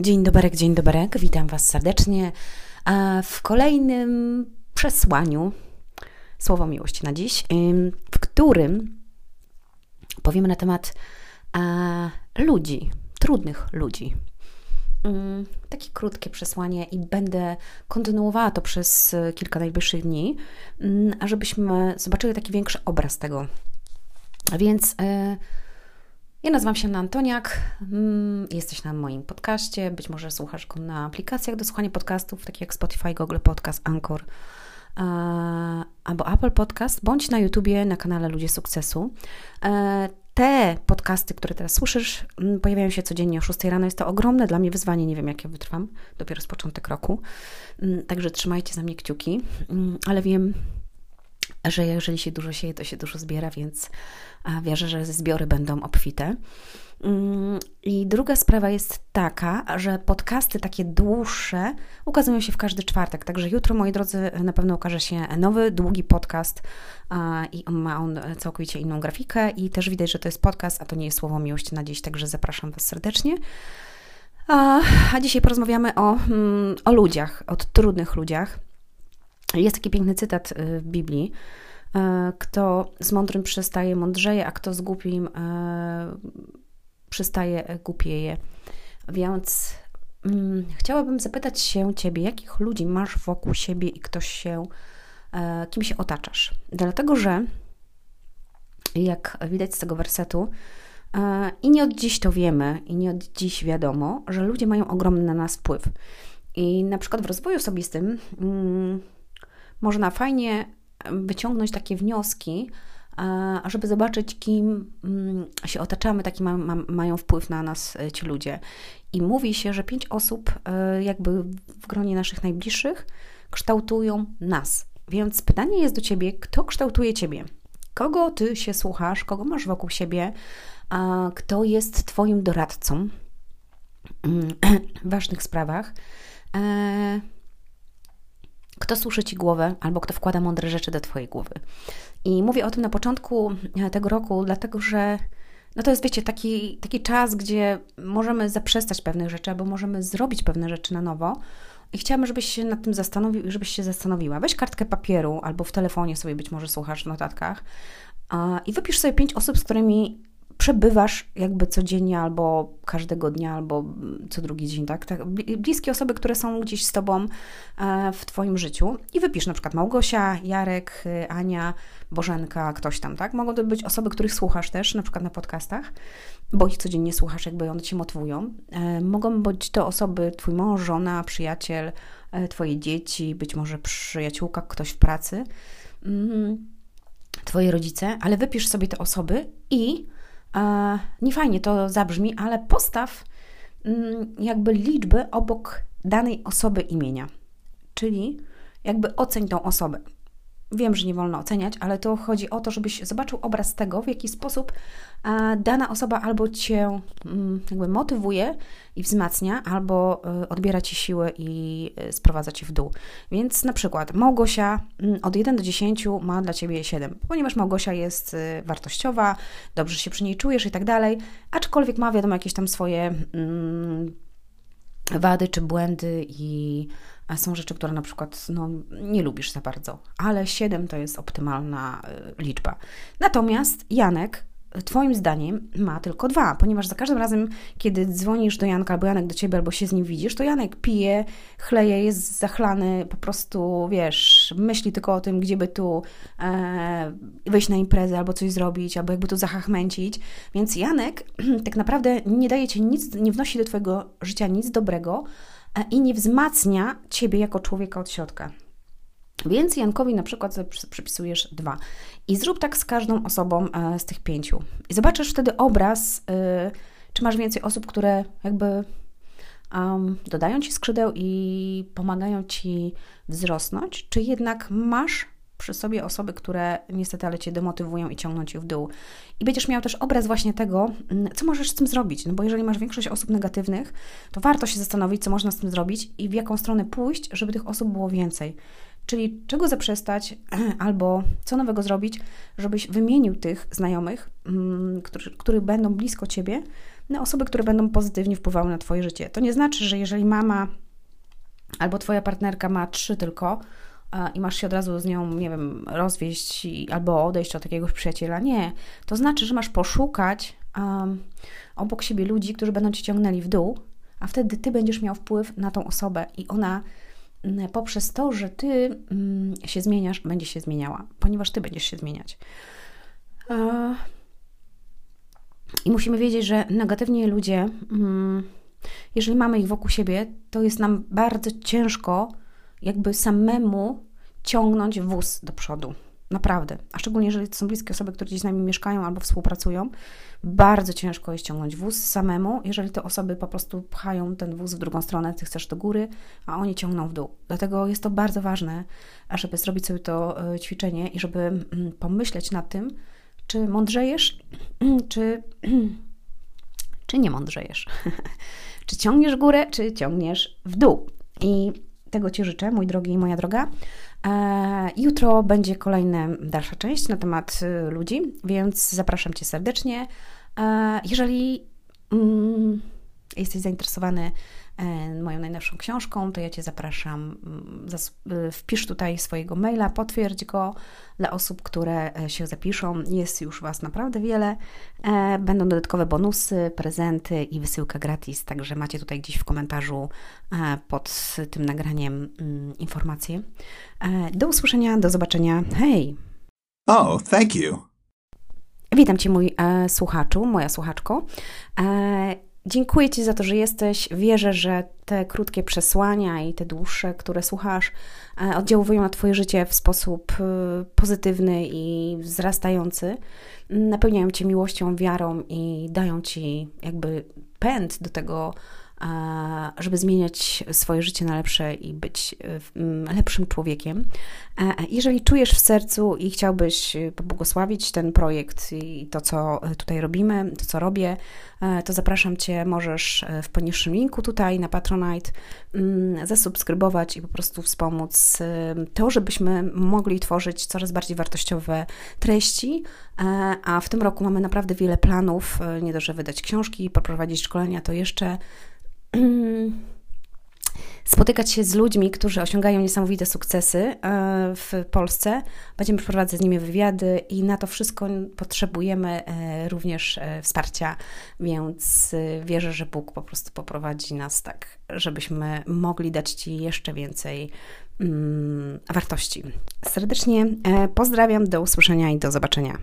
Dzień dobry, dzień dobry, witam Was serdecznie w kolejnym przesłaniu Słowo Miłości na dziś, w którym powiemy na temat ludzi, trudnych ludzi. Takie krótkie przesłanie i będę kontynuowała to przez kilka najbliższych dni, ażebyśmy zobaczyli taki większy obraz tego. Więc e, ja nazywam się Antoniak, mm, jesteś na moim podcaście, być może słuchasz go na aplikacjach do słuchania podcastów, takich jak Spotify, Google Podcast, Anchor e, albo Apple Podcast, bądź na YouTubie na kanale Ludzie Sukcesu. E, te podcasty, które teraz słyszysz, mm, pojawiają się codziennie o 6 rano. Jest to ogromne dla mnie wyzwanie. Nie wiem, jak ja wytrwam. Dopiero z początek roku. Mm, także trzymajcie za mnie kciuki. Ale wiem, że jeżeli się dużo sieje, to się dużo zbiera, więc wierzę, że zbiory będą obfite. Mm, I druga sprawa jest taka, że podcasty takie dłuższe ukazują się w każdy czwartek. Także jutro, moi drodzy, na pewno ukaże się nowy, długi podcast i ma on całkowicie inną grafikę. I też widać, że to jest podcast, a to nie jest słowo miłości na dziś, także zapraszam Was serdecznie. A, dzisiaj porozmawiamy o, mm, o ludziach, o trudnych ludziach. Jest taki piękny cytat y, w Biblii. E, kto z mądrym przystaje, mądrzeje, a kto z głupim e, przystaje, głupieje. Więc mm, chciałabym zapytać się Ciebie, jakich ludzi masz wokół siebie i ktoś się, e, kim się otaczasz. Dlatego, że jak widać z tego wersetu, i nie od dziś to wiemy, i nie od dziś wiadomo, że ludzie mają ogromny na nas wpływ. I na przykład w rozwoju osobistym mm, można fajnie wyciągnąć takie wnioski, żeby zobaczyć, kim mm, się otaczamy, taki ma, ma, mają wpływ na nas e, ci ludzie. I mówi się, że pięć osób, e, jakby w gronie naszych najbliższych, kształtują nas. Więc pytanie jest do ciebie, kto kształtuje ciebie? Kogo ty się słuchasz, kogo masz wokół siebie, kto jest twoim doradcą mm, w ważnych sprawach? Kto suszy ci głowę, albo kto wkłada mądre rzeczy do twojej głowy. I mówię o tym na początku e, tego roku, dlatego że no to jest, wiecie, taki, taki czas, gdzie możemy zaprzestać pewnych rzeczy, albo możemy zrobić pewne rzeczy na nowo. I chciałabym, żebyś się nad tym zastanowił i żebyś się zastanowiła. Weź kartkę papieru, albo w telefonie sobie być może słuchasz w notatkach i wypisz sobie pięć osób, z którymi przebywasz jakby codziennie albo każdego dnia, albo co drugi dzień, tak? tak? Bliskie osoby, które są gdzieś z Tobą e, w Twoim życiu i wypisz na przykład Małgosia, Jarek, y, Ania, Bożenka, ktoś tam, tak? Mogą to być osoby, których słuchasz też, na przykład na podcastach, bo ich codziennie słuchasz, jakby one Cię motywują. E, mogą być to osoby, Twój mąż, żona, przyjaciel, e, Twoje dzieci, być może przyjaciółka, ktoś w pracy, mm, Twoje rodzice, ale wypisz sobie te osoby i nie fajnie to zabrzmi, ale postaw mm, jakby liczby obok danej osoby imienia. Czyli jakby oceń tą osobę. Wiem, że nie wolno oceniać, ale to chodzi o to, żebyś zobaczył obraz tego, w jaki sposób dana osoba albo cię mm, jakby motywuje i wzmacnia, albo e, odbiera ci siłę i e, sprowadza cię w dół. Więc na przykład Małgosia mm, od 1 do 10 ma dla ciebie 7, ponieważ Małgosia jest e, wartościowa, dobrze się przy niej czujesz i tak dalej, aczkolwiek ma wiadomo jakieś tam swoje mm, wady czy błędy i są rzeczy, które na przykład no, nie lubisz za bardzo, ale 7 to jest optymalna y, liczba. Natomiast Janek Twoim zdaniem ma tylko dwa, ponieważ za każdym razem, kiedy dzwonisz do Janka, albo Janek do ciebie, albo się z nim widzisz, to Janek pije, chleje, jest zachlany, po prostu wiesz, myśli tylko o tym, gdzie by tu e, wejść na imprezę, albo coś zrobić, albo jakby tu zachachmęcić. Więc Janek tak naprawdę nie daje ci nic, nie wnosi do Twojego życia nic dobrego, E, i nie wzmacnia ciebie jako człowieka od środka. Więc Jankowi na przykład przypisujesz dwa. I zrób tak z każdą osobą e, z tych pięciu. I zobaczysz wtedy obraz, e, czy masz więcej osób, które jakby um, dodają ci skrzydeł i pomagają ci wzrosnąć, czy jednak masz przy sobie osoby, które niestety ale cię demotywują i ciągną cię w dół. I będziesz miał też obraz właśnie tego, mm, co możesz z tym zrobić. No bo jeżeli masz większość osób negatywnych, to warto się zastanowić, co można z tym zrobić i w jaką stronę pójść, żeby tych osób było więcej. Czyli czego zaprzestać, albo co nowego zrobić, żebyś wymienił tych znajomych, mm, którzy, którzy będą blisko ciebie, na osoby, które będą pozytywnie wpływały na Twoje życie. To nie znaczy, że jeżeli mama albo Twoja partnerka ma trzy tylko i masz się od razu z nią, nie wiem, rozwieść albo odejść od jakiegoś przyjaciela. Nie. To znaczy, że masz poszukać um, obok siebie ludzi, którzy będą cię ciągnęli w dół, a wtedy ty będziesz miał wpływ na tą osobę i ona poprzez to, że ty mm, się zmieniasz, będzie się zmieniała, ponieważ ty będziesz się zmieniać. I musimy wiedzieć, że negatywni ludzie, mm, jeżeli mamy ich wokół siebie, to jest nam bardzo ciężko jakby samemu ciągnąć wóz do przodu. Naprawdę. A szczególnie, jeżeli to są bliskie osoby, które gdzieś z nami mieszkają albo współpracują, bardzo ciężko jest ciągnąć wóz samemu, jeżeli te osoby po prostu pchają ten wóz w drugą stronę, ty chcesz do góry, a oni ciągną w dół. Dlatego jest to bardzo ważne, żeby zrobić sobie to e, ćwiczenie i żeby mm, pomyśleć nad tym, czy mądrzejesz, czy, czy nie mądrzejesz. czy ciągniesz górę, czy ciągniesz w dół. I tego Ci życzę, mój drogi i moja droga. E, jutro będzie kolejna dalsza część na temat y, ludzi, więc zapraszam Cię serdecznie. E, jeżeli mm, jesteś zainteresowany moją najnowszą książką, to ja Cię zapraszam. Mm, e, wpisz tutaj swojego maila, potwierdź go dla osób, które e, się zapiszą. Jest już Was naprawdę wiele. Będą dodatkowe bonusy, prezenty i wysyłka gratis, także macie tutaj gdzieś w komentarzu pod tym nagraniem mm, informacje. Do usłyszenia, do zobaczenia. Hej! Oh, thank you. Witam Cię, mój e, słuchaczu, moja słuchaczko. E, Dziękuję Ci za to, że jesteś. Wierzę, że te krótkie przesłania i te dłuższe, które słuchasz, e, oddziałują na Twoje życie w sposób e, pozytywny i wzrastający. Napełniają Cię miłością, wiarą i dają Ci jakby pęd do tego, żeby zmieniać swoje życie na lepsze i być e, lepszym człowiekiem. Jeżeli czujesz w sercu i chciałbyś pobłogosławić ten projekt i to, co tutaj robimy, to, co robię, e, to zapraszam Cię, możesz e, w poniższym linku tutaj na Patronite mm, zasubskrybować i po prostu wspomóc to, żebyśmy mogli tworzyć coraz bardziej wartościowe treści, a w tym roku mamy naprawdę wiele planów, nie dość, że wydać książki, poprowadzić szkolenia, to jeszcze spotykać się z ludźmi, którzy osiągają niesamowite sukcesy e, w Polsce. Będziemy przeprowadzać z nimi wywiady i na to wszystko potrzebujemy e, również e, wsparcia, więc wierzę, że Bóg po prostu poprowadzi nas tak, żebyśmy mogli dać Ci jeszcze więcej mm, wartości. Serdecznie pozdrawiam, do usłyszenia i do zobaczenia.